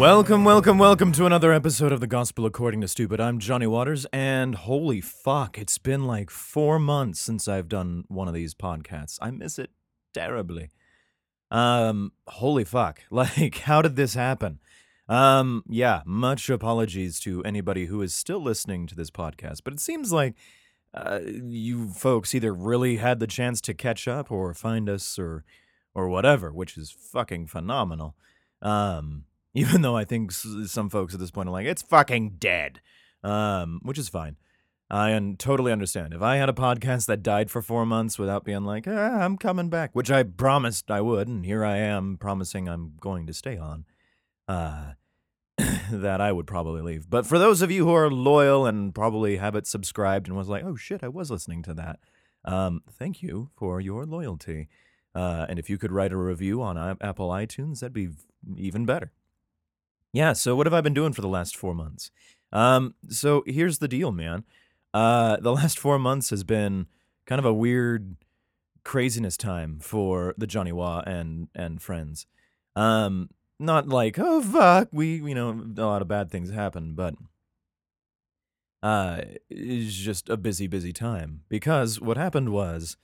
Welcome, welcome, welcome to another episode of the Gospel According to Stupid. I'm Johnny Waters, and holy fuck, it's been like four months since I've done one of these podcasts. I miss it terribly. Um, holy fuck. Like, how did this happen? Um, yeah, much apologies to anybody who is still listening to this podcast, but it seems like uh, you folks either really had the chance to catch up or find us or or whatever, which is fucking phenomenal. Um, even though I think some folks at this point are like, it's fucking dead, um, which is fine. I un- totally understand. If I had a podcast that died for four months without being like, ah, I'm coming back, which I promised I would, and here I am promising I'm going to stay on, uh, that I would probably leave. But for those of you who are loyal and probably have it subscribed and was like, oh shit, I was listening to that, um, thank you for your loyalty. Uh, and if you could write a review on Apple iTunes, that'd be even better. Yeah, so what have I been doing for the last four months? Um, so here's the deal, man. Uh, the last four months has been kind of a weird craziness time for the Johnny Wah and and friends. Um, not like oh fuck, we you know a lot of bad things happen, but uh, it's just a busy, busy time because what happened was,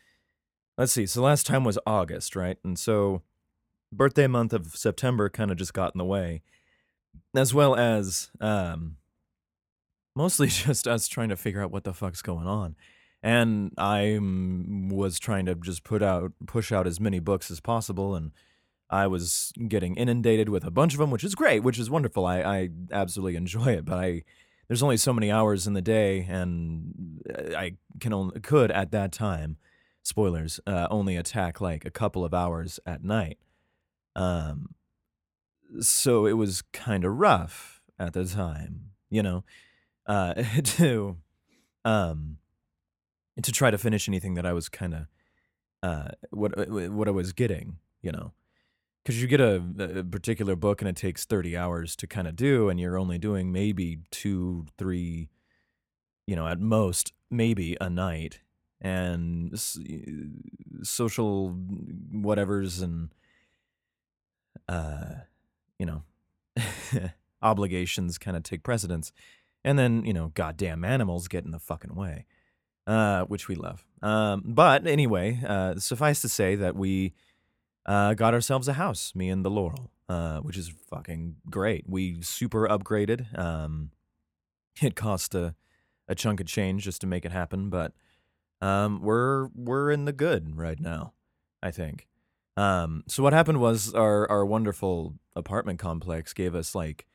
let's see, so last time was August, right? And so birthday month of September kind of just got in the way, as well as um, mostly just us trying to figure out what the fuck's going on. And I was trying to just put out, push out as many books as possible, and I was getting inundated with a bunch of them, which is great, which is wonderful. I, I absolutely enjoy it, but I there's only so many hours in the day, and uh, I can only could at that time, spoilers, uh, only attack like a couple of hours at night. Um, so it was kind of rough at the time, you know, uh, to um to try to finish anything that I was kind of uh what what I was getting, you know? Because you get a, a particular book and it takes 30 hours to kind of do and you're only doing maybe two three you know at most maybe a night and social whatevers and uh you know obligations kind of take precedence and then you know goddamn animals get in the fucking way uh which we love um but anyway uh suffice to say that we uh, got ourselves a house, me and the Laurel, uh, which is fucking great. We super upgraded. Um, it cost a, a chunk of change just to make it happen, but um, we're we're in the good right now, I think. Um, so what happened was our our wonderful apartment complex gave us like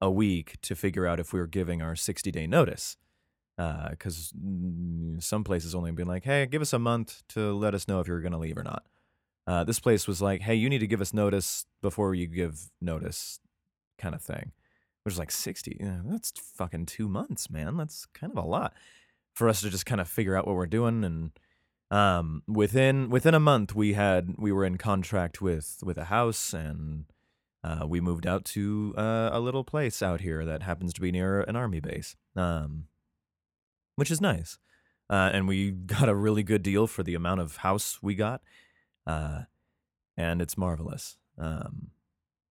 a week to figure out if we were giving our 60 day notice. Because some places only been like, hey, give us a month to let us know if you're going to leave or not. Uh, this place was like, hey, you need to give us notice before you give notice, kind of thing. Which is like 60. Yeah, that's fucking two months, man. That's kind of a lot for us to just kind of figure out what we're doing. And um, within within a month, we had we were in contract with with a house, and uh, we moved out to uh, a little place out here that happens to be near an army base, um, which is nice. Uh, and we got a really good deal for the amount of house we got uh, and it's marvelous. Um,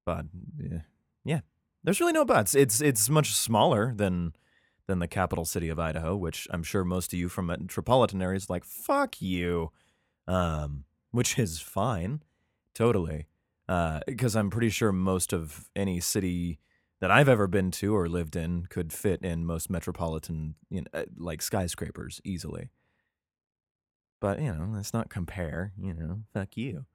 but yeah, yeah, there's really no buts. It's it's much smaller than than the capital city of Idaho, which I'm sure most of you from metropolitan areas like fuck you, um, which is fine, totally, because I'm pretty sure most of any city that I've ever been to or lived in could fit in most metropolitan you know, uh, like skyscrapers easily. But you know, let's not compare. You know, fuck you.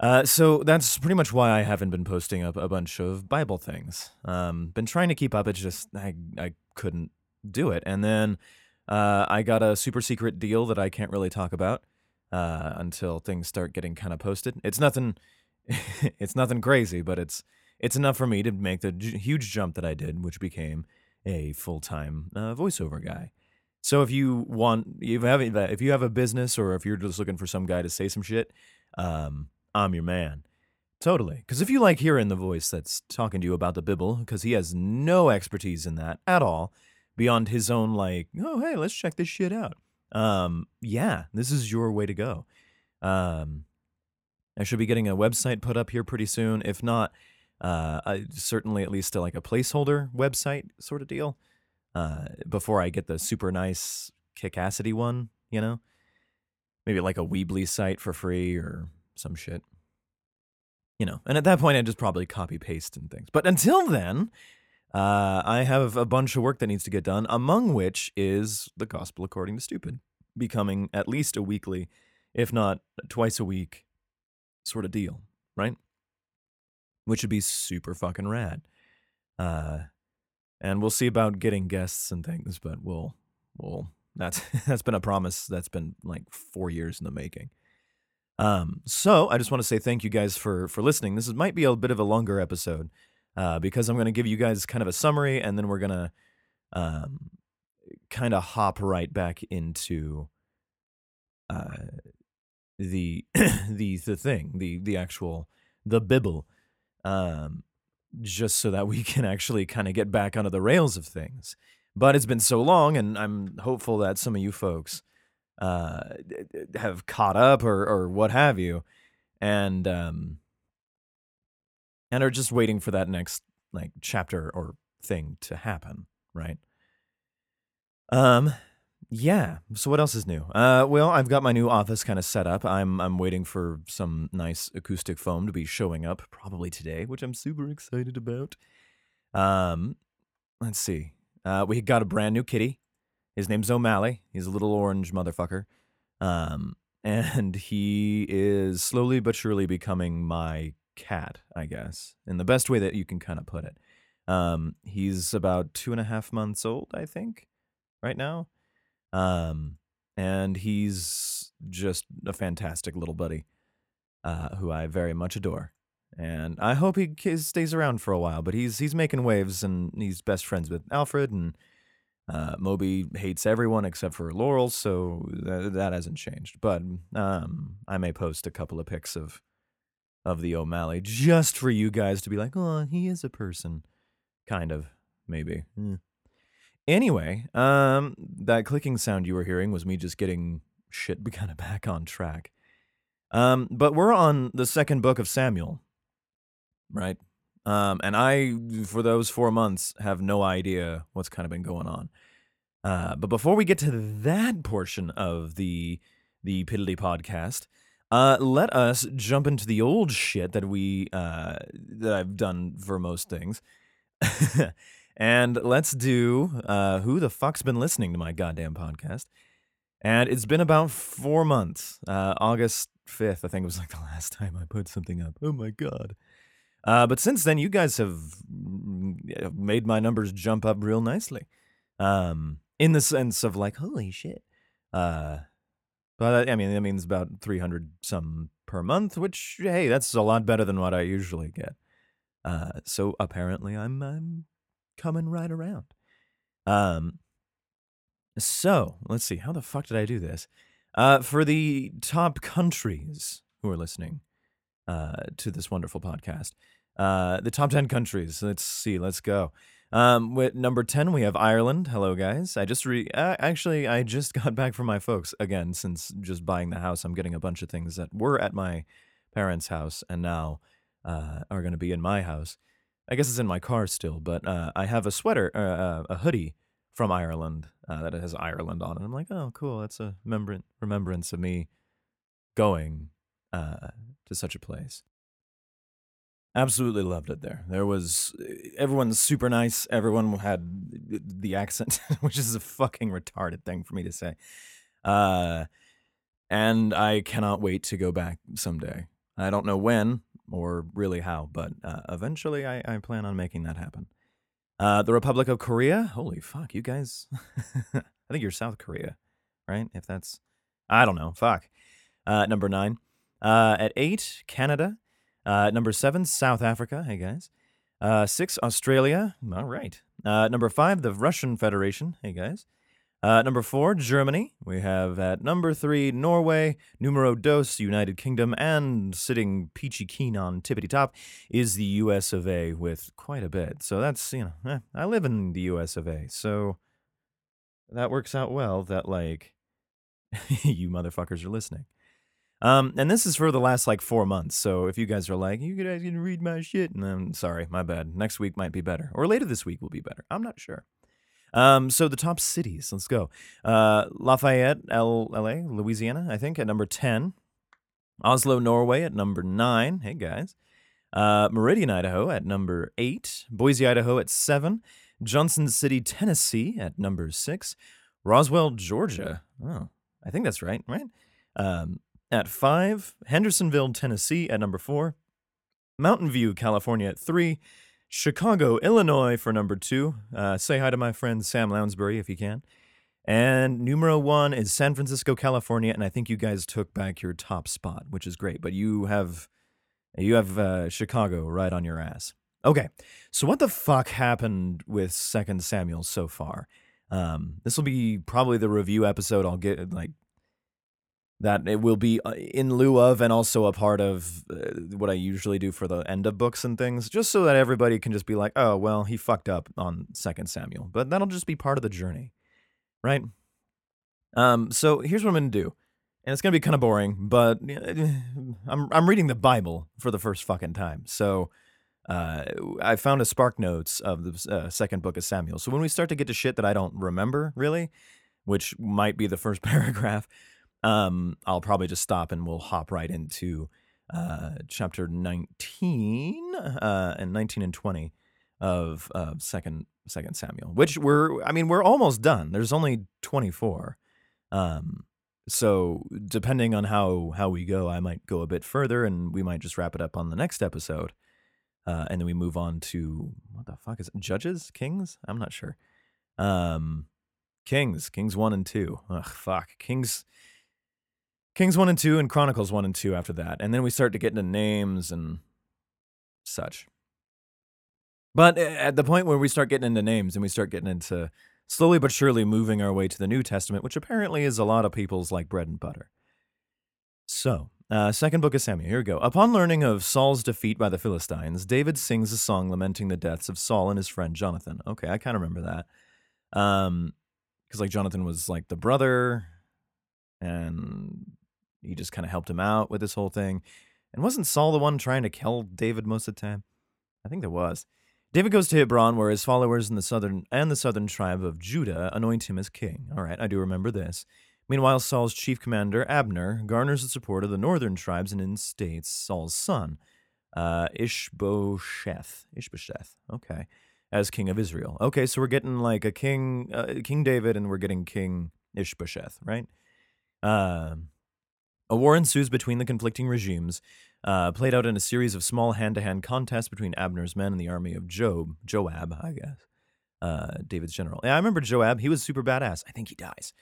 Uh, so that's pretty much why I haven't been posting up a bunch of Bible things. Um, been trying to keep up. It's just I I couldn't do it, and then uh, I got a super secret deal that I can't really talk about uh, until things start getting kind of posted. It's nothing. it's nothing crazy, but it's it's enough for me to make the j- huge jump that I did, which became a full time uh, voiceover guy. So if you want, if you have if you have a business or if you're just looking for some guy to say some shit, um, I'm your man. Totally. Because if you like hearing the voice that's talking to you about the Bible, because he has no expertise in that at all, beyond his own like, oh hey, let's check this shit out. Um, yeah, this is your way to go. Um, I should be getting a website put up here pretty soon. If not, Uh, I, certainly, at least to like a placeholder website sort of deal. Uh, before I get the super nice Kickassity one, you know, maybe like a Weebly site for free or some shit. You know, and at that point, I just probably copy paste and things. But until then, uh, I have a bunch of work that needs to get done, among which is the Gospel According to Stupid, becoming at least a weekly, if not twice a week, sort of deal, right? Which would be super fucking rad. Uh, and we'll see about getting guests and things, but we'll we'll that's that's been a promise that's been like four years in the making. Um, so I just want to say thank you guys for for listening. This is, might be a bit of a longer episode uh, because I'm going to give you guys kind of a summary, and then we're gonna um, kind of hop right back into uh, the the the thing, the the actual the Bible, um, just so that we can actually kind of get back onto the rails of things. But it's been so long, and I'm hopeful that some of you folks uh, have caught up or or what have you, and um, and are just waiting for that next like chapter or thing to happen, right? Um, yeah. So what else is new? Uh, well, I've got my new office kind of set up. I'm I'm waiting for some nice acoustic foam to be showing up probably today, which I'm super excited about. Um, let's see. Uh, we got a brand new kitty. His name's O'Malley. He's a little orange motherfucker. Um, and he is slowly but surely becoming my cat, I guess, in the best way that you can kind of put it. Um, he's about two and a half months old, I think, right now. Um, and he's just a fantastic little buddy uh, who I very much adore. And I hope he stays around for a while. But he's he's making waves, and he's best friends with Alfred, and uh, Moby hates everyone except for Laurel, so th- that hasn't changed. But um, I may post a couple of pics of of the O'Malley just for you guys to be like, oh, he is a person, kind of, maybe. Mm. Anyway, um, that clicking sound you were hearing was me just getting shit kind of back on track. Um, but we're on the second book of Samuel, right? Um, and I, for those four months, have no idea what's kind of been going on. Uh, but before we get to that portion of the the Piddly podcast, uh, let us jump into the old shit that we uh, that I've done for most things, and let's do uh, who the fuck's been listening to my goddamn podcast. And it's been about four months. Uh, August fifth, I think, it was like the last time I put something up. Oh my god. Uh, but since then, you guys have mm, made my numbers jump up real nicely. Um, in the sense of like, holy shit. Uh, but I mean, that means about 300 some per month, which, hey, that's a lot better than what I usually get. Uh, so apparently I'm, I'm coming right around. Um, so let's see. How the fuck did I do this? Uh, for the top countries who are listening, uh, to this wonderful podcast. Uh, the top 10 countries. Let's see. Let's go. Um, with number 10, we have Ireland. Hello, guys. I just re uh, actually, I just got back from my folks again since just buying the house. I'm getting a bunch of things that were at my parents' house and now uh, are going to be in my house. I guess it's in my car still, but uh, I have a sweater, uh, uh a hoodie from Ireland uh, that has Ireland on it. I'm like, oh, cool. That's a remembrance of me going uh, to such a place. Absolutely loved it there. There was everyone's super nice. Everyone had the accent, which is a fucking retarded thing for me to say. Uh, and I cannot wait to go back someday. I don't know when or really how, but uh, eventually I, I plan on making that happen. Uh, the Republic of Korea. Holy fuck, you guys! I think you're South Korea, right? If that's, I don't know. Fuck. Uh, number nine. Uh, at eight, Canada. Uh, number seven, South Africa. Hey, guys. Uh, six, Australia. All right. Uh, number five, the Russian Federation. Hey, guys. Uh, number four, Germany. We have at number three, Norway. Numero dos, United Kingdom. And sitting peachy keen on tippity top is the US of A with quite a bit. So that's, you know, eh, I live in the US of A. So that works out well that, like, you motherfuckers are listening. Um, and this is for the last like four months. So if you guys are like, you guys can read my shit, and I'm sorry, my bad. Next week might be better, or later this week will be better. I'm not sure. Um, so the top cities, let's go. Uh, Lafayette, L- LA, Louisiana, I think, at number 10. Oslo, Norway at number 9. Hey, guys. Uh, Meridian, Idaho at number 8. Boise, Idaho at 7. Johnson City, Tennessee at number 6. Roswell, Georgia. Oh, I think that's right, right? Um, at 5. Hendersonville, Tennessee at number 4. Mountain View, California at 3. Chicago, Illinois for number two. Uh, say hi to my friend Sam Lounsbury if you can. And numero one is San Francisco, California, and I think you guys took back your top spot, which is great. But you have you have uh, Chicago right on your ass. Okay, so what the fuck happened with Second Samuel so far? Um, this will be probably the review episode. I'll get like that it will be uh, in lieu of and also a part of uh, what I usually do for the end of books and things, just so that everybody can just be like, oh, well, he fucked up on Second Samuel. But that'll just be part of the journey, right? Um, so here's what I'm to do. And it's to be kind of boring, but I'm, I'm reading the Bible for the first fucking time. So uh, I found a Spark Notes of the uh, second book of Samuel. So when we start to get to shit that I don't remember really, which might be the first paragraph, um, I'll probably just stop and we'll hop right into uh, chapter 19 uh, and 19 and 20 of uh, second second Samuel, which we're I mean we're almost done. There's only 24. Um, so depending on how how we go, I might go a bit further, and we might just wrap it up on the next episode, uh, and then we move on to what the fuck is it? Judges, Kings? I'm not sure. Um, Kings, Kings one and two. Ugh, fuck, Kings. Kings 1 and 2 and Chronicles 1 and 2 after that. And then we start to get into names and such. But at the point where we start getting into names and we start getting into slowly but surely moving our way to the New Testament, which apparently is a lot of people's like bread and butter. So, uh, second book of Samuel. Here we go. Upon learning of Saul's defeat by the Philistines, David sings a song lamenting the deaths of Saul and his friend Jonathan. Okay, I kind of remember that. Um, because like Jonathan was like the brother, and he just kind of helped him out with this whole thing. And wasn't Saul the one trying to kill David most of the time? I think there was. David goes to Hebron, where his followers in the southern and the southern tribe of Judah anoint him as king. All right, I do remember this. Meanwhile, Saul's chief commander, Abner, garners the support of the northern tribes and instates Saul's son, uh, Ishbosheth. Ishbosheth, okay, as king of Israel. Okay, so we're getting like a king, uh, King David, and we're getting King Ishbosheth, right? Uh, a war ensues between the conflicting regimes, uh, played out in a series of small hand-to-hand contests between Abner's men and the army of Job, Joab, I guess, uh, David's general. Yeah, I remember Joab. He was super badass. I think he dies.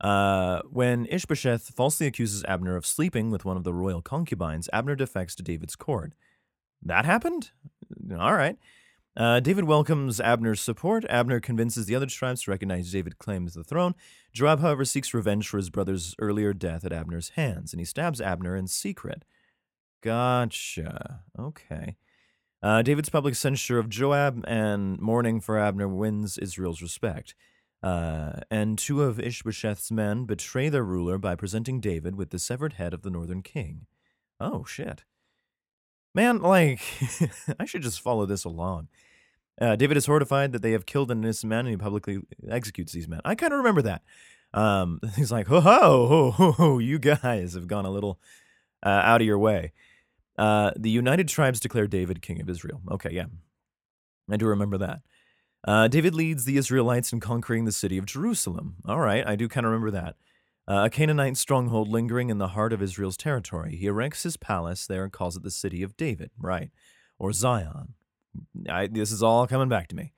Uh, when Ishbosheth falsely accuses Abner of sleeping with one of the royal concubines, Abner defects to David's court. That happened? All right. Uh, David welcomes Abner's support. Abner convinces the other tribes to recognize David claims the throne. Joab, however, seeks revenge for his brother's earlier death at Abner's hands, and he stabs Abner in secret. Gotcha. Okay. Uh, David's public censure of Joab and mourning for Abner wins Israel's respect. Uh, and two of Ishbosheth's men betray their ruler by presenting David with the severed head of the northern king. Oh, shit. Man, like, I should just follow this along. Uh, David is horrified that they have killed an innocent man and he publicly executes these men. I kind of remember that. Um, he's like, ho, ho, ho, ho, you guys have gone a little uh, out of your way. Uh, the United Tribes declare David king of Israel. Okay, yeah. I do remember that. Uh, David leads the Israelites in conquering the city of Jerusalem. All right, I do kind of remember that. Uh, a Canaanite stronghold lingering in the heart of Israel's territory. He erects his palace there and calls it the city of David, right? Or Zion. I, this is all coming back to me.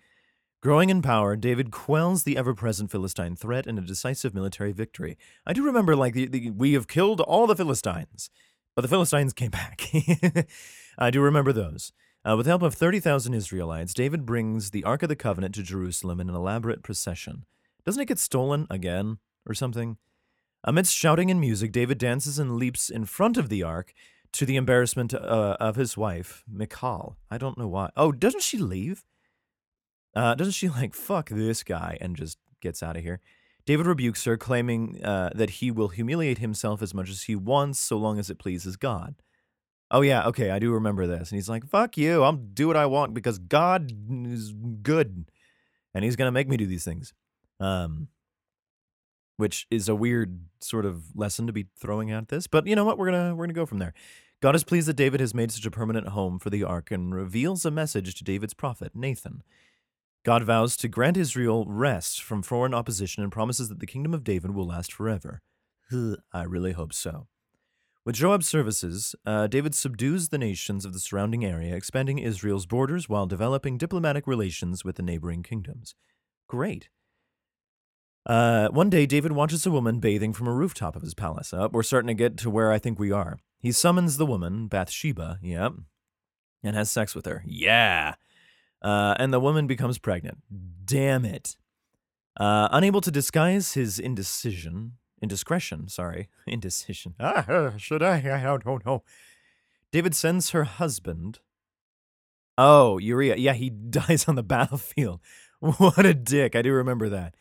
Growing in power, David quells the ever present Philistine threat in a decisive military victory. I do remember, like, the, the, we have killed all the Philistines, but the Philistines came back. I do remember those. Uh, with the help of 30,000 Israelites, David brings the Ark of the Covenant to Jerusalem in an elaborate procession. Doesn't it get stolen again or something? Amidst shouting and music, David dances and leaps in front of the ark to the embarrassment uh, of his wife, Michal. I don't know why. Oh, doesn't she leave? Uh, doesn't she like fuck this guy and just gets out of here? David rebukes her, claiming uh, that he will humiliate himself as much as he wants so long as it pleases God. Oh, yeah, okay, I do remember this. And he's like, fuck you, I'll do what I want because God is good and he's to make me do these things. Um, which is a weird sort of lesson to be throwing at this. But you know what? We're gonna we're gonna go from there. God is pleased that David has made such a permanent home for the ark and reveals a message to David's prophet, Nathan. God vows to grant Israel rest from foreign opposition and promises that the kingdom of David will last forever. I really hope so. With Joab's services, uh, David subdues the nations of the surrounding area, expanding Israel's borders while developing diplomatic relations with the neighboring kingdoms. Great. Uh, one day, David watches a woman bathing from a rooftop of his palace. Uh, we're starting to get to where I think we are. He summons the woman, Bathsheba, yep, and has sex with her. Yeah. Uh, and the woman becomes pregnant. Damn it. Uh, unable to disguise his indecision, indiscretion, sorry, indecision. Ah, should I? I don't know. David sends her husband. Oh, Uriah. Yeah, he dies on the battlefield. What a dick. I do remember that.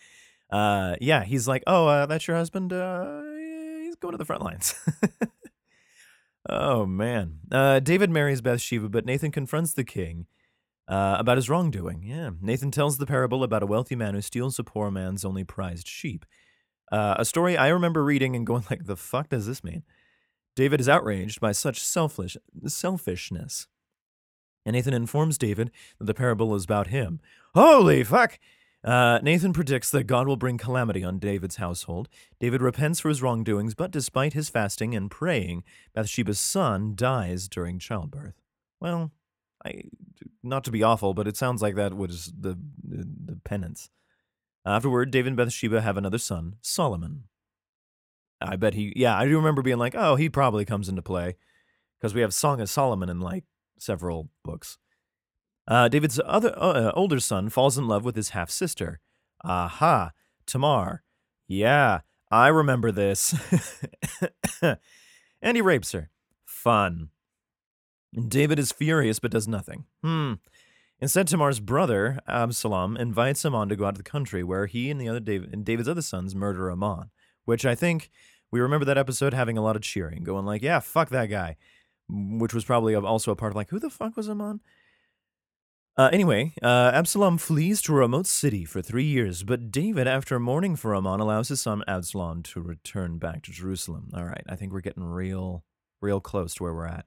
Uh, yeah, he's like, oh, uh, that's your husband. Uh, he's going to the front lines. oh man. Uh, David marries Bathsheba, but Nathan confronts the king uh, about his wrongdoing. Yeah. Nathan tells the parable about a wealthy man who steals a poor man's only prized sheep. Uh, a story I remember reading and going like, the fuck does this mean? David is outraged by such selfish selfishness. And Nathan informs David that the parable is about him. Holy fuck! Uh, Nathan predicts that God will bring calamity on David's household. David repents for his wrongdoings, but despite his fasting and praying, Bathsheba's son dies during childbirth. Well, I, not to be awful, but it sounds like that was the, the, the penance. Afterward, David and Bathsheba have another son, Solomon. I bet he, yeah, I do remember being like, oh, he probably comes into play because we have Song of Solomon in like several books. Uh, David's other uh, older son falls in love with his half sister. Aha, Tamar. Yeah, I remember this. and he rapes her. Fun. David is furious but does nothing. Hmm. Instead, Tamar's brother, Absalom, invites him on to go out to the country where he and the other and David's other sons murder Amnon, which I think we remember that episode having a lot of cheering, going like, yeah, fuck that guy. Which was probably also a part of like, who the fuck was Amnon? Uh, anyway, uh, Absalom flees to a remote city for three years, but David, after mourning for Amon, allows his son Absalom to return back to Jerusalem. All right, I think we're getting real, real close to where we're at.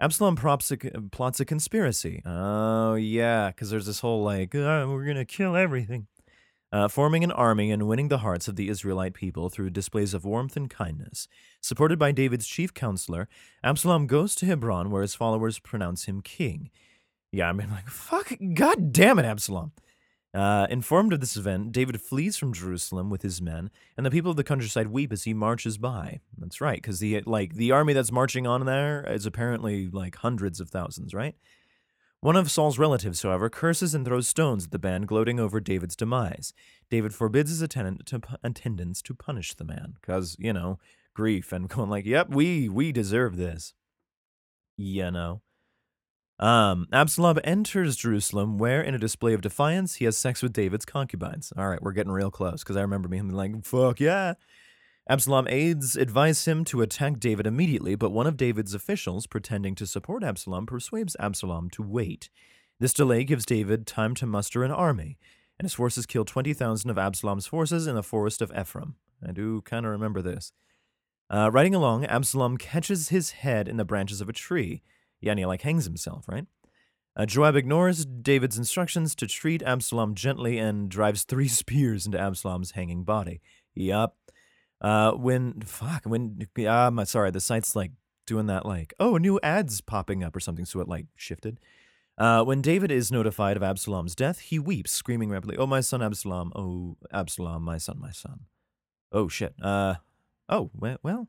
Absalom a, plots a conspiracy. Oh, yeah, because there's this whole like, oh, we're going to kill everything. Uh, forming an army and winning the hearts of the Israelite people through displays of warmth and kindness. Supported by David's chief counselor, Absalom goes to Hebron, where his followers pronounce him king. Yeah, I mean, like, fuck, god damn it, Absalom. Uh, informed of this event, David flees from Jerusalem with his men, and the people of the countryside weep as he marches by. That's right, because the like the army that's marching on there is apparently like hundreds of thousands, right? One of Saul's relatives, however, curses and throws stones at the band, gloating over David's demise. David forbids his attendant to, attendants to punish the man, because you know grief and going like, "Yep, we we deserve this." You know. Um, Absalom enters Jerusalem, where, in a display of defiance, he has sex with David's concubines. All right, we're getting real close because I remember me like, "Fuck yeah!" Absalom aides advise him to attack David immediately, but one of David's officials, pretending to support Absalom, persuades Absalom to wait. This delay gives David time to muster an army, and his forces kill 20,000 of Absalom's forces in the forest of Ephraim. I do kind of remember this. Uh, riding along, Absalom catches his head in the branches of a tree. He like hangs himself, right? Uh, Joab ignores David's instructions to treat Absalom gently and drives three spears into Absalom's hanging body. Yup. Uh, when fuck when um sorry the site's like doing that like oh new ads popping up or something so it like shifted. Uh, when David is notified of Absalom's death, he weeps, screaming rapidly, "Oh my son Absalom! Oh Absalom, my son, my son!" Oh shit. Uh, oh well, well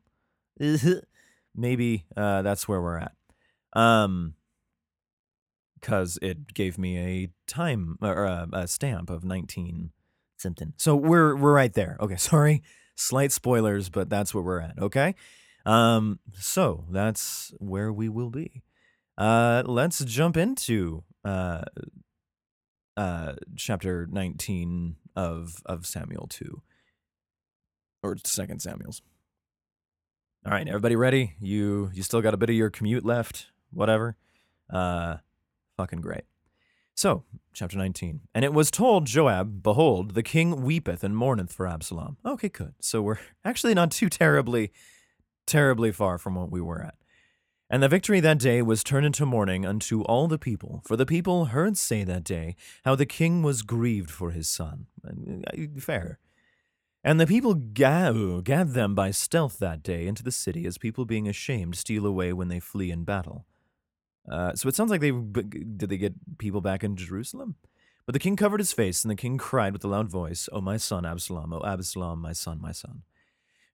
maybe uh, that's where we're at. Um, because it gave me a time or a, a stamp of 19 something. So we're we're right there. Okay, sorry. Slight spoilers, but that's where we're at, okay? Um so that's where we will be. Uh let's jump into uh uh chapter 19 of of Samuel 2. or Second Samuel's. All right, everybody ready? You you still got a bit of your commute left, whatever. Uh fucking great. So, chapter 19. And it was told Joab, Behold, the king weepeth and mourneth for Absalom. Okay, good. So we're actually not too terribly, terribly far from what we were at. And the victory that day was turned into mourning unto all the people, for the people heard say that day how the king was grieved for his son. Uh, fair. And the people ga- gathered them by stealth that day into the city, as people being ashamed steal away when they flee in battle. Uh, so it sounds like they did they get people back in Jerusalem. But the king covered his face, and the king cried with a loud voice, "O my son Absalom, O Absalom, my son, my son."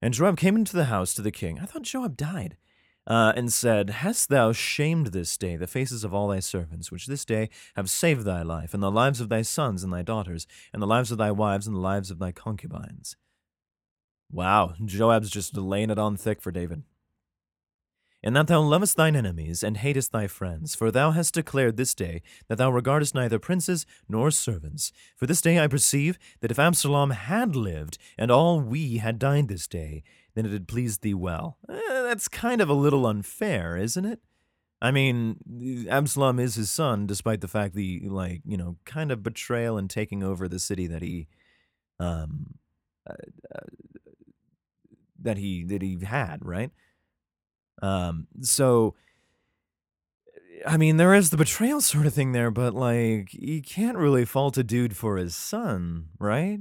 And Joab came into the house to the king. I thought Joab died. Uh, and said, Hast thou shamed this day the faces of all thy servants, which this day have saved thy life, and the lives of thy sons and thy daughters, and the lives of thy wives, and the lives of thy concubines? Wow, Joab's just laying it on thick for David and that thou lovest thine enemies, and hatest thy friends. For thou hast declared this day that thou regardest neither princes nor servants. For this day I perceive that if Absalom had lived, and all we had died this day, then it had pleased thee well. Eh, that's kind of a little unfair, isn't it? I mean, Absalom is his son, despite the fact the like you know kind of betrayal and taking over the city that he, um, uh, uh, that he that he had, right? Um, so, I mean, there is the betrayal sort of thing there, but like, you can't really fault a dude for his son, right?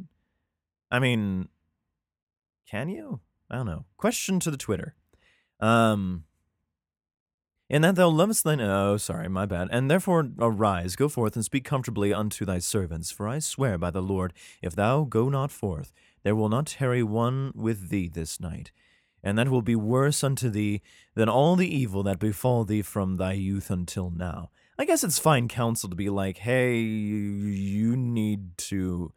I mean, can you? I don't know. Question to the Twitter. Um, in that thou lovest thine oh sorry my bad and therefore arise go forth and speak comfortably unto thy servants for i swear by the lord if thou go not forth there will not tarry one with thee this night and that will be worse unto thee than all the evil that befall thee from thy youth until now. I guess it's fine counsel to be like, hey, you need to.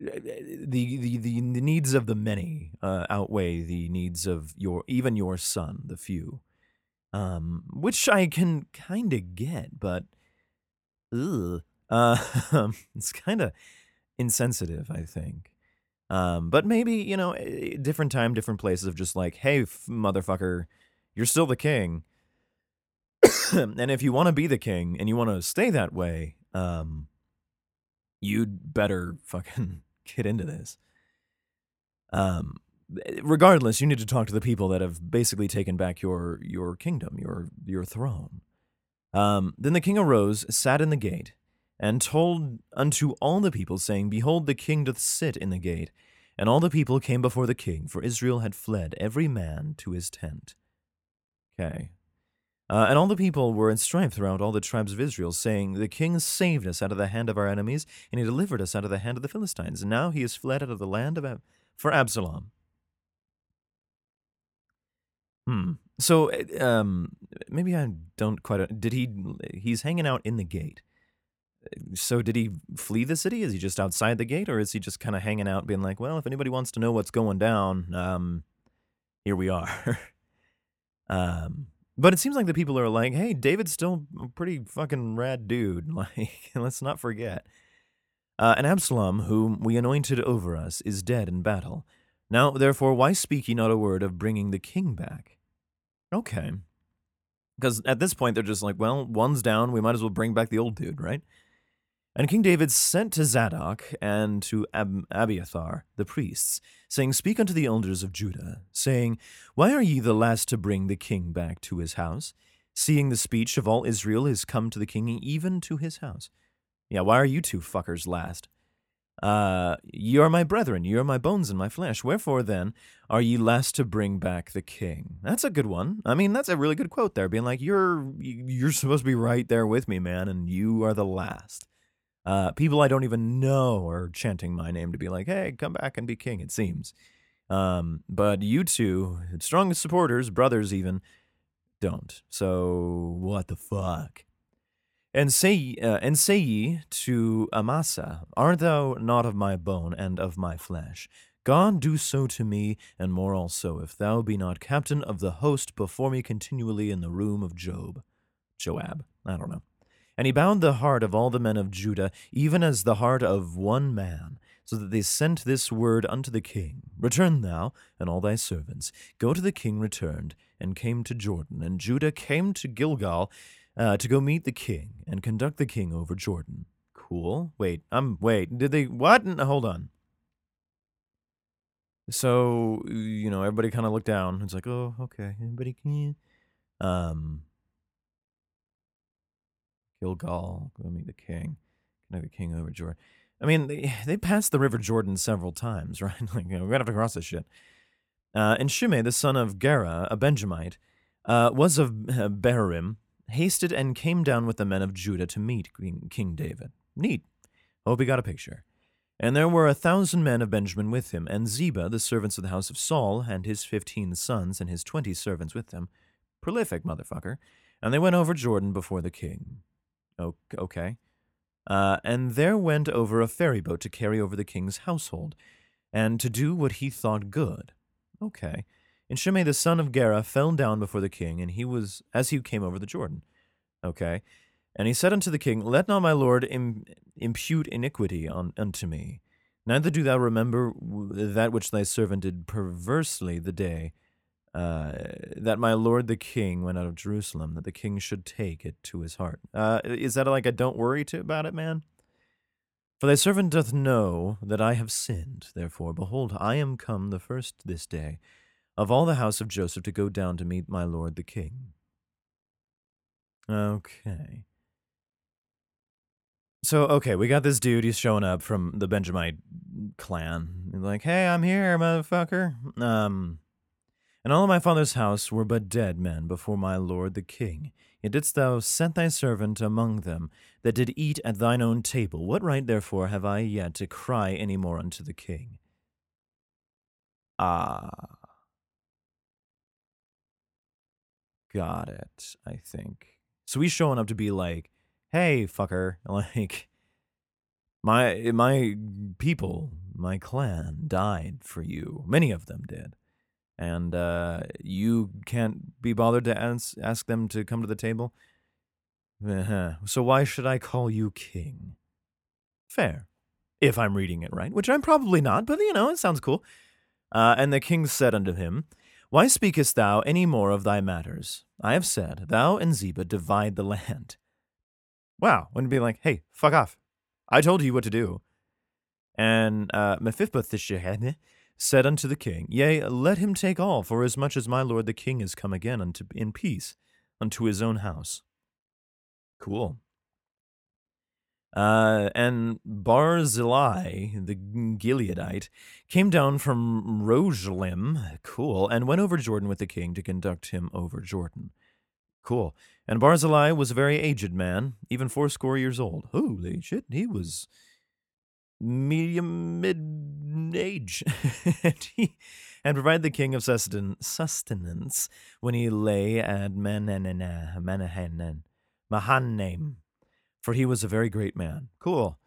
The, the, the, the needs of the many uh, outweigh the needs of your even your son, the few, um, which I can kind of get, but ugh, uh, it's kind of insensitive, I think. Um, but maybe, you know, different time, different places of just like, hey, f- motherfucker, you're still the king. and if you want to be the king and you want to stay that way, um, you'd better fucking get into this. Um, regardless, you need to talk to the people that have basically taken back your your kingdom, your your throne. Um, then the king arose, sat in the gate, and told unto all the people, saying, Behold, the king doth sit in the gate. And all the people came before the king, for Israel had fled, every man to his tent. Okay. Uh, and all the people were in strife throughout all the tribes of Israel, saying, The king saved us out of the hand of our enemies, and he delivered us out of the hand of the Philistines. And now he is fled out of the land of Ab- for Absalom. Hmm. So, uh, um, maybe I don't quite. Did he? He's hanging out in the gate so did he flee the city? Is he just outside the gate, or is he just kind of hanging out, being like, "Well, if anybody wants to know what's going down, um, here we are." um, but it seems like the people are like, "Hey, David's still a pretty fucking rad dude. Like, let's not forget." Uh, and Absalom, whom we anointed over us, is dead in battle. Now, therefore, why speak ye not a word of bringing the king back? Okay. Because at this point, they're just like, well, one's down. We might as well bring back the old dude, right? And King David sent to Zadok and to Ab- Abiathar, the priests, saying, Speak unto the elders of Judah, saying, Why are ye the last to bring the king back to his house? Seeing the speech of all Israel is come to the king, even to his house. Yeah, why are you two fuckers last? Uh, ye are my brethren, ye are my bones and my flesh. Wherefore then are ye last to bring back the king? That's a good one. I mean, that's a really good quote there, being like, you're you're supposed to be right there with me, man, and you are the last. Uh, people I don't even know are chanting my name to be like, hey, come back and be king, it seems. Um, but you two, strongest supporters, brothers even, don't. So what the fuck? And say, uh, and say ye to Amasa, Art thou not of my bone and of my flesh? God do so to me, and more also, if thou be not captain of the host before me continually in the room of Job. Joab. I don't know. And he bound the heart of all the men of Judah, even as the heart of one man, so that they sent this word unto the king Return thou and all thy servants. Go to the king returned, and came to Jordan. And Judah came to Gilgal uh, to go meet the king, and conduct the king over Jordan. Cool. Wait, um, wait, did they, what? Hold on. So, you know, everybody kind of looked down. It's like, oh, okay, everybody can, um, Gilgal, go meet the king, conduct the king over Jordan. I mean, they, they passed the river Jordan several times, right? like, you know, we're gonna have to cross this shit. Uh, and Shimei, the son of Gera, a Benjamite, uh, was of uh, hasted and came down with the men of Judah to meet King David. Neat. Hope he got a picture. And there were a thousand men of Benjamin with him, and Ziba, the servants of the house of Saul, and his fifteen sons, and his twenty servants with them. Prolific motherfucker. And they went over Jordan before the king. Okay. Uh, and there went over a ferry boat to carry over the king's household, and to do what he thought good. Okay. And Shimei the son of Gera fell down before the king, and he was as he came over the Jordan. Okay. And he said unto the king, Let not my lord Im- impute iniquity on, unto me. Neither do thou remember that which thy servant did perversely the day uh, that my lord the king went out of Jerusalem, that the king should take it to his heart. Uh, is that like a don't worry to, about it, man? For thy servant doth know that I have sinned. Therefore, behold, I am come the first this day of all the house of Joseph to go down to meet my lord the king. Okay. So, okay, we got this dude. He's showing up from the Benjamite clan. He's like, hey, I'm here, motherfucker. Um, and all of my father's house were but dead men before my lord the king. Yet didst thou set thy servant among them that did eat at thine own table. What right, therefore, have I yet to cry any more unto the king? Ah. Got it, I think. So he's showing up to be like, hey, fucker, like, my my people, my clan died for you. Many of them did and uh, you can't be bothered to ask, them to come to the table? Uh-huh. So why should I call you king? Fair, if I'm reading it right, which I'm probably not, but you know, it sounds cool. Uh, and the king said unto him, Why speakest thou any more of thy matters? I have said, Thou and Ziba divide the land. Wow, wouldn't it be like, hey, fuck off. I told you what to do. And uh, said unto the king, Yea, let him take all, for as much as my lord the king is come again unto in peace unto his own house. Cool. Uh, and Barzillai, the Gileadite, came down from Rogelim, cool, and went over Jordan with the king to conduct him over Jordan. Cool. And Barzillai was a very aged man, even fourscore years old. Holy shit, he was medium mid age and, he, and provide the king of sustenance when he lay at Manahanan, Mahanaim, for he was a very great man. Cool.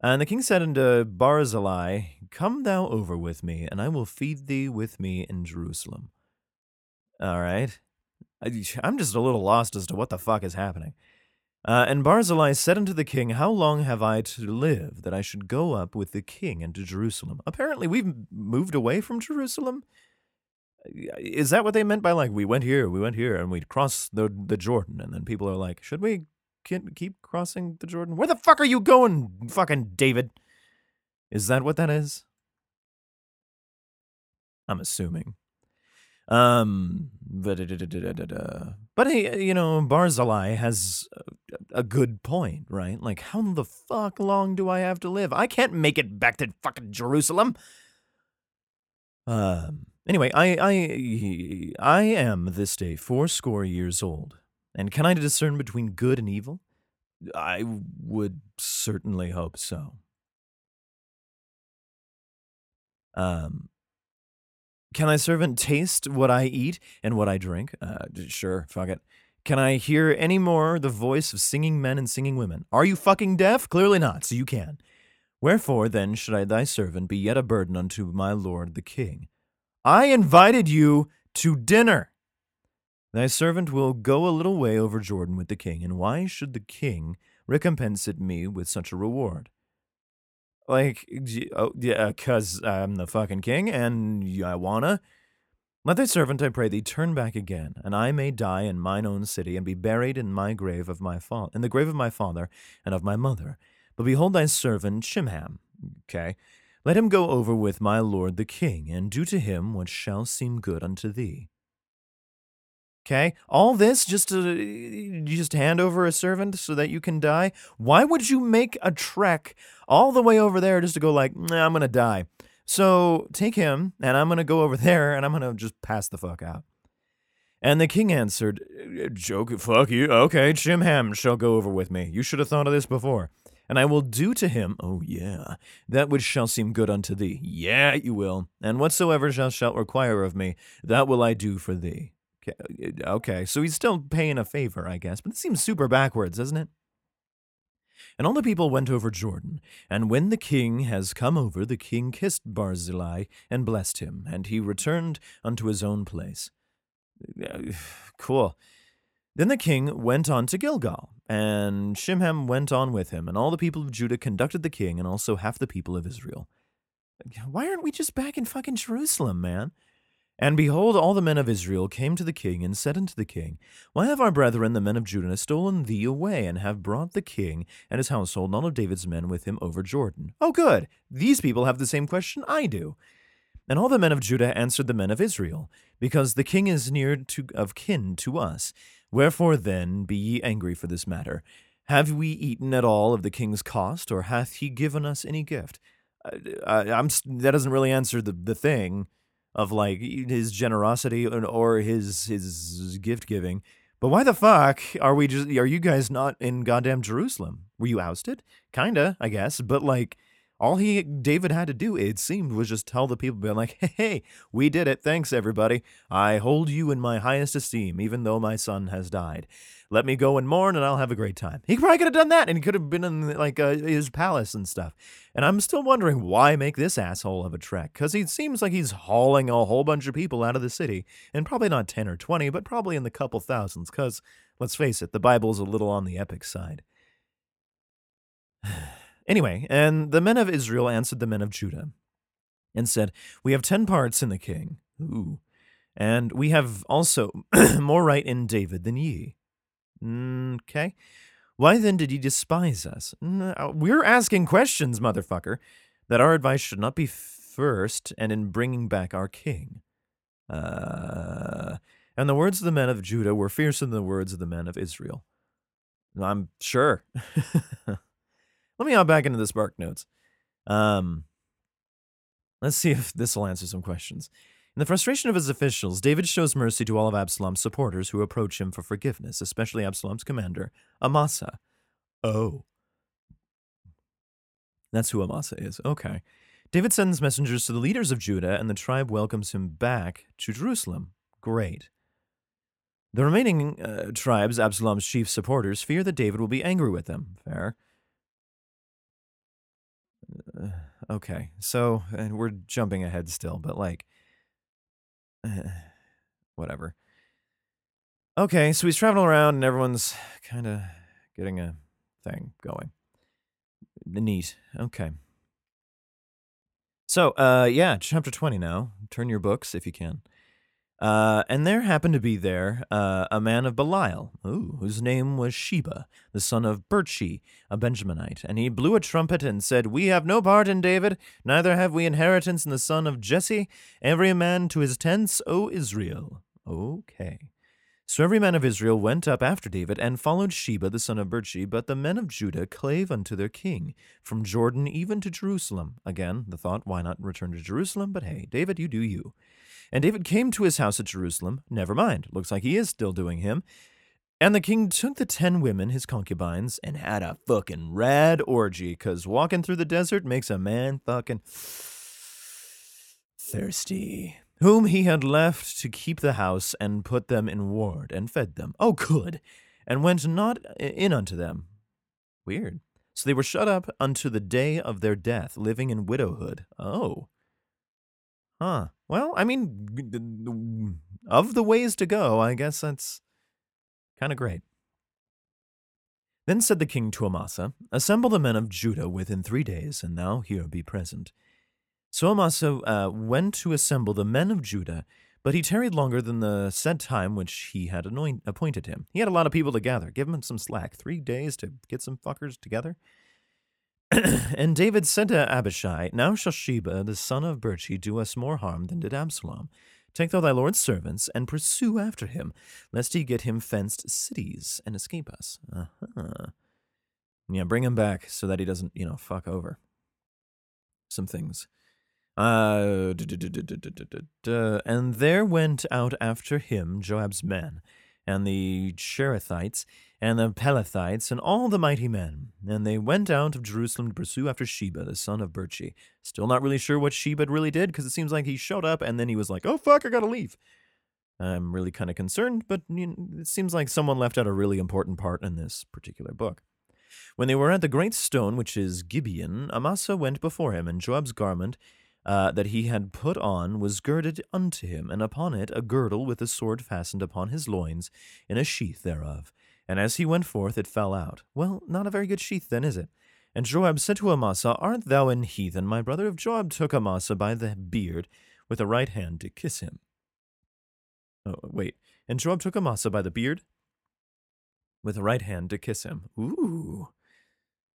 And the king said unto Barzillai, Come thou over with me, and I will feed thee with me in Jerusalem. All right. I'm just a little lost as to what the fuck is happening. Uh, and Barzillai said unto the king, How long have I to live that I should go up with the king into Jerusalem? Apparently, we've moved away from Jerusalem. Is that what they meant by like we went here, we went here, and we crossed the the Jordan? And then people are like, should we keep crossing the Jordan? Where the fuck are you going, fucking David? Is that what that is? I'm assuming. Um, but hey, you know, Barzillai has a good point, right? Like, how the fuck long do I have to live? I can't make it back to fucking Jerusalem. Um. Anyway, I I I am this day fourscore years old, and can I discern between good and evil? I would certainly hope so. Um, can thy servant taste what I eat and what I drink? Uh, sure, fuck it. Can I hear any more the voice of singing men and singing women? Are you fucking deaf? Clearly not, so you can. Wherefore then should I thy servant be yet a burden unto my lord the king? I invited you to dinner. Thy servant will go a little way over Jordan with the king, and why should the king recompense it me with such a reward? Like, oh, yeah, because I'm the fucking king and I wanna. Let thy servant, I pray thee, turn back again, and I may die in mine own city, and be buried in my grave of my fa- in the grave of my father and of my mother. But behold thy servant Shimham, Okay. Let him go over with my lord the king, and do to him what shall seem good unto thee. Okay, all this just to uh, you just hand over a servant so that you can die. Why would you make a trek all the way over there just to go like, nah, I'm gonna die? So take him, and I'm gonna go over there, and I'm gonna just pass the fuck out. And the king answered, Joke, fuck you. Okay, Chimham shall go over with me. You should have thought of this before. And I will do to him, oh yeah, that which shall seem good unto thee. Yeah, you will. And whatsoever thou shalt require of me, that will I do for thee. Uh, okay, so he's still paying a favor, I guess, but it seems super backwards, doesn't it? And all the people went over Jordan, and when the king has come over, the king kissed Barzillai and blessed him, and he returned unto his own place. Cool. Then the king went on to Gilgal, and Chimham went on with him, and all the people of Judah conducted the king, and also half the people of Israel. Why aren't we just back in fucking Jerusalem, man? And behold, all the men of Israel came to the king and said unto the king, Why have our brethren, the men of Judah, stolen thee away, and have brought the king and his household, none of David's men, with him over Jordan? Oh, good. These people have the same question I do. And all the men of Judah answered the men of Israel, Because the king is near to, of kin to us. Wherefore then be ye angry for this matter? Have we eaten at all of the king's cost, or hath he given us any gift? Uh, I, that doesn't really answer the, the thing of like his generosity or his his gift giving. But why the fuck are we just are you guys not in goddamn Jerusalem? Were you ousted? Kinda, I guess, but like all he David had to do, it seemed, was just tell the people, being like, hey, hey, we did it. Thanks, everybody. I hold you in my highest esteem, even though my son has died. Let me go and mourn, and I'll have a great time. He probably could have done that, and he could have been in like uh, his palace and stuff. And I'm still wondering why make this asshole of a trek? Because he seems like he's hauling a whole bunch of people out of the city, and probably not ten or twenty, but probably in the couple thousands. Because let's face it, the Bible's a little on the epic side. Anyway, and the men of Israel answered the men of Judah and said, We have ten parts in the king. Ooh. And we have also more right in David than ye. Okay. Why then did he despise us? Uh, we're asking questions, motherfucker, that our advice should not be first and in bringing back our king. Uh, and the words of the men of Judah were fiercer than the words of the men of Israel. I'm sure. Let me hop back into the SparkNotes. Um, let's see if this will answer some questions. In the frustration of his officials, David shows mercy to all of Absalom's supporters who approach him for forgiveness, especially Absalom's commander, Amasa. Oh. That's who Amasa is. Okay. David sends messengers to the leaders of Judah, and the tribe welcomes him back to Jerusalem. Great. The remaining uh, tribes, Absalom's chief supporters, fear that David will be angry with them. Fair. Uh, okay, so and we're jumping ahead still, but like, whatever. Okay, so he's traveling around and everyone's kind of getting a thing going. Neat. Okay. So, uh, yeah, chapter 20 now. Turn your books if you can. Uh, and there happened to be there uh, a man of Belial, ooh, whose name was Sheba, the son of Berchi, a Benjaminite. And he blew a trumpet and said, We have no part in David, neither have we inheritance in the son of Jesse. Every man to his tents, O Israel. Okay. So every man of Israel went up after David and followed Sheba the son of Berchi, but the men of Judah clave unto their king, from Jordan even to Jerusalem. Again, the thought, why not return to Jerusalem? But hey, David, you do you. And David came to his house at Jerusalem. Never mind. Looks like he is still doing him. And the king took the ten women, his concubines, and had a fucking rad orgy, because walking through the desert makes a man fucking thirsty. Whom he had left to keep the house, and put them in ward, and fed them. Oh, good. And went not in unto them. Weird. So they were shut up unto the day of their death, living in widowhood. Oh. Huh. Well, I mean, of the ways to go, I guess that's kind of great. Then said the king to Amasa, Assemble the men of Judah within three days, and thou here be present. So Amasa uh, went to assemble the men of Judah, but he tarried longer than the set time which he had anoint- appointed him. He had a lot of people to gather. Give him some slack. Three days to get some fuckers together? and David said to Abishai, Now shall Sheba the son of Birchi do us more harm than did Absalom. Take thou thy lord's servants and pursue after him, lest he get him fenced cities and escape us. Uh-huh. Yeah, bring him back so that he doesn't, you know, fuck over some things. Uh, and there went out after him Joab's men, and the Cherethites, and the Pelethites, and all the mighty men. And they went out of Jerusalem to pursue after Sheba, the son of Birchi. Still not really sure what Sheba really did, because it seems like he showed up and then he was like, oh fuck, I gotta leave. I'm really kind of concerned, but you know, it seems like someone left out a really important part in this particular book. When they were at the great stone, which is Gibeon, Amasa went before him, and Joab's garment uh, that he had put on was girded unto him, and upon it a girdle with a sword fastened upon his loins, in a sheath thereof. And as he went forth, it fell out. Well, not a very good sheath, then, is it? And Joab said to Amasa, Art thou an heathen, my brother? If Joab took Amasa by the beard with the right hand to kiss him. Oh, wait. And Joab took Amasa by the beard with the right hand to kiss him. Ooh.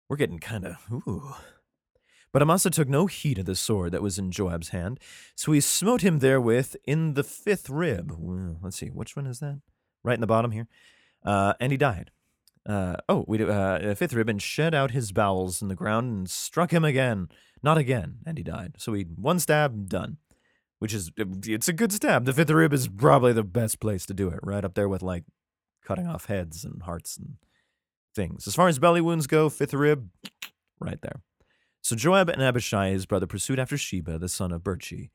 We're getting kind of, ooh. But Amasa took no heed of the sword that was in Joab's hand, so he smote him therewith in the fifth rib. Well, let's see, which one is that? Right in the bottom here. Uh, and he died. Uh, oh, we uh, fifth rib and shed out his bowels in the ground and struck him again. Not again, and he died. So he one stab, done. Which is it's a good stab. The fifth rib is probably the best place to do it, right up there with like cutting off heads and hearts and things. As far as belly wounds go, fifth rib, right there. So Joab and Abishai, his brother, pursued after Sheba, the son of Birchi.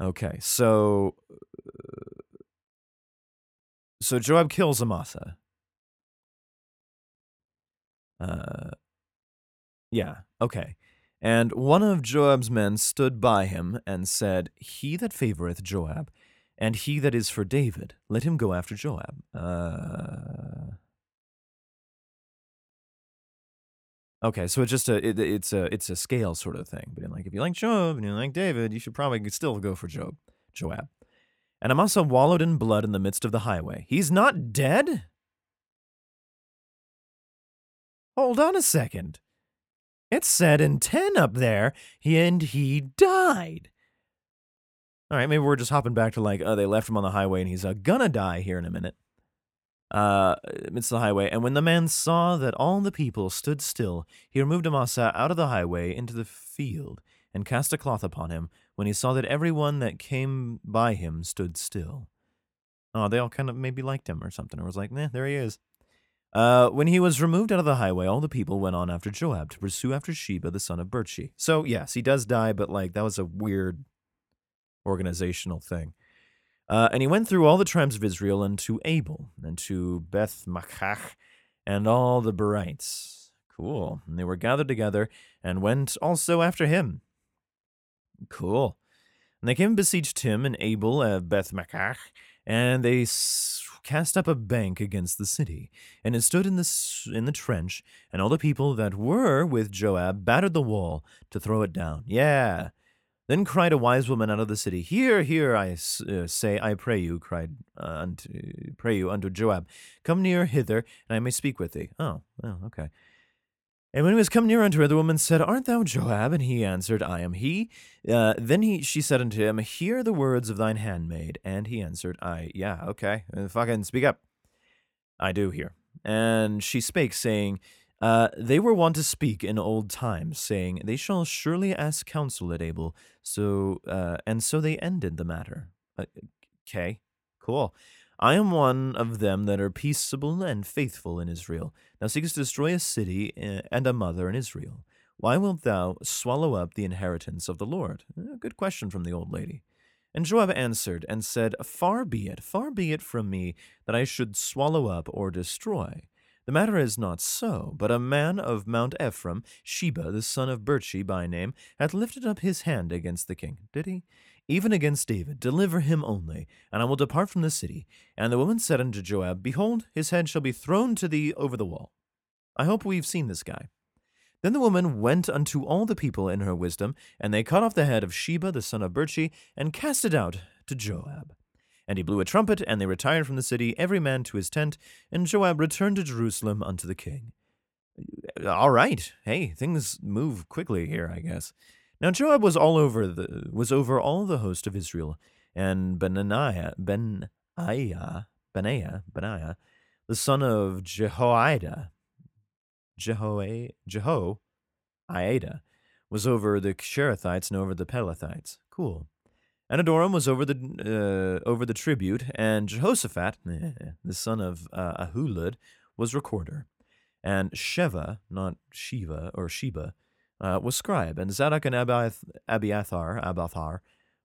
Okay, so so Joab kills Amasa. Uh, yeah, okay. And one of Joab's men stood by him and said, He that favoreth Joab, and he that is for David, let him go after Joab. Uh, Okay, so it's just a it, it's a it's a scale sort of thing. But like if you like Job and you like David, you should probably still go for Job, Joab. And Amasa wallowed in blood in the midst of the highway. He's not dead. Hold on a second. It said in ten up there, and he died. All right, maybe we're just hopping back to like, oh, they left him on the highway and he's uh, gonna die here in a minute uh, amidst the highway. And when the man saw that all the people stood still, he removed Amasa out of the highway into the field and cast a cloth upon him when he saw that everyone that came by him stood still. Oh, they all kind of maybe liked him or something, or was like, nah, there he is. Uh, when he was removed out of the highway, all the people went on after Joab to pursue after Sheba, the son of Birchi. So, yes, he does die, but like that was a weird organizational thing. Uh, and he went through all the tribes of Israel and to Abel and to Beth Machach and all the Berites. Cool. And they were gathered together and went also after him. Cool. And they came and besieged him and Abel at Beth Machach, and they cast up a bank against the city. And it stood in the, in the trench, and all the people that were with Joab battered the wall to throw it down. Yeah. Then cried a wise woman out of the city, Hear, hear, I uh, say, I pray you, cried uh, unto, pray you unto Joab, Come near hither, and I may speak with thee. Oh, well, okay. And when he was come near unto her, the woman said, Art thou Joab? And he answered, I am he. Uh, then he, she said unto him, Hear the words of thine handmaid. And he answered, I, yeah, okay, uh, fucking speak up. I do hear. And she spake, saying, uh, they were wont to speak in old times, saying, They shall surely ask counsel at Abel. So, uh, and so they ended the matter. Okay, uh, cool. I am one of them that are peaceable and faithful in Israel. Thou seekest to destroy a city eh, and a mother in Israel. Why wilt thou swallow up the inheritance of the Lord? A good question from the old lady. And Joab answered and said, Far be it, far be it from me that I should swallow up or destroy. The matter is not so, but a man of Mount Ephraim, Sheba, the son of Birchi by name, hath lifted up his hand against the king. Did he? Even against David, deliver him only, and I will depart from the city. And the woman said unto Joab, Behold, his head shall be thrown to thee over the wall. I hope we've seen this guy. Then the woman went unto all the people in her wisdom, and they cut off the head of Sheba the son of Burchi, and cast it out to Joab. And he blew a trumpet, and they retired from the city, every man to his tent, and Joab returned to Jerusalem unto the king. All right, hey, things move quickly here, I guess. Now Joab was all over the was over all the host of Israel, and Benaniah Benaiah Benaiah Benaiah, the son of Jehoiada, Jeho Jeho Iada, was over the Sherethites and over the Pelethites. Cool. And Adoram was over the uh, over the tribute, and Jehoshaphat, the son of uh, Ahulud, was recorder, and Sheva, not Shiva or Sheba, uh, was scribe, and Zadok and Abiath- Abiathar, Abathar,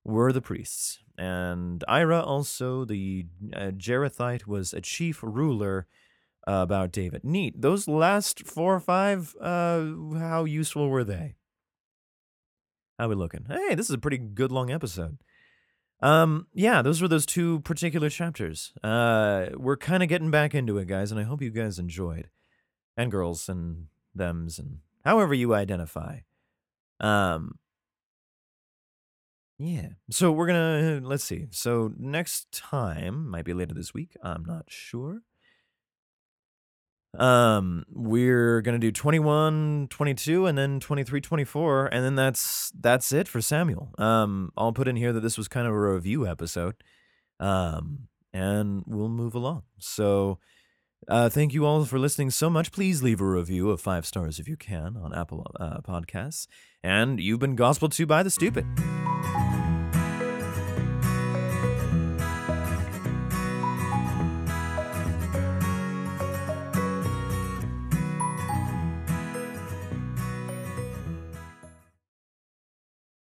were the priests, and Ira also the uh, Jerethite was a chief ruler uh, about David. Neat. Those last four or five, uh, how useful were they? How we looking? Hey, this is a pretty good long episode. Um, yeah, those were those two particular chapters. Uh, we're kind of getting back into it, guys, and I hope you guys enjoyed, and girls and them's and however you identify. Um, yeah. So we're gonna let's see. So next time might be later this week. I'm not sure. Um, we're gonna do 21, 22, and then 23, 24, and then that's that's it for Samuel. Um, I'll put in here that this was kind of a review episode. Um, and we'll move along. So uh, thank you all for listening so much. Please leave a review of five stars if you can on Apple uh, Podcasts. And you've been gospel to by the stupid.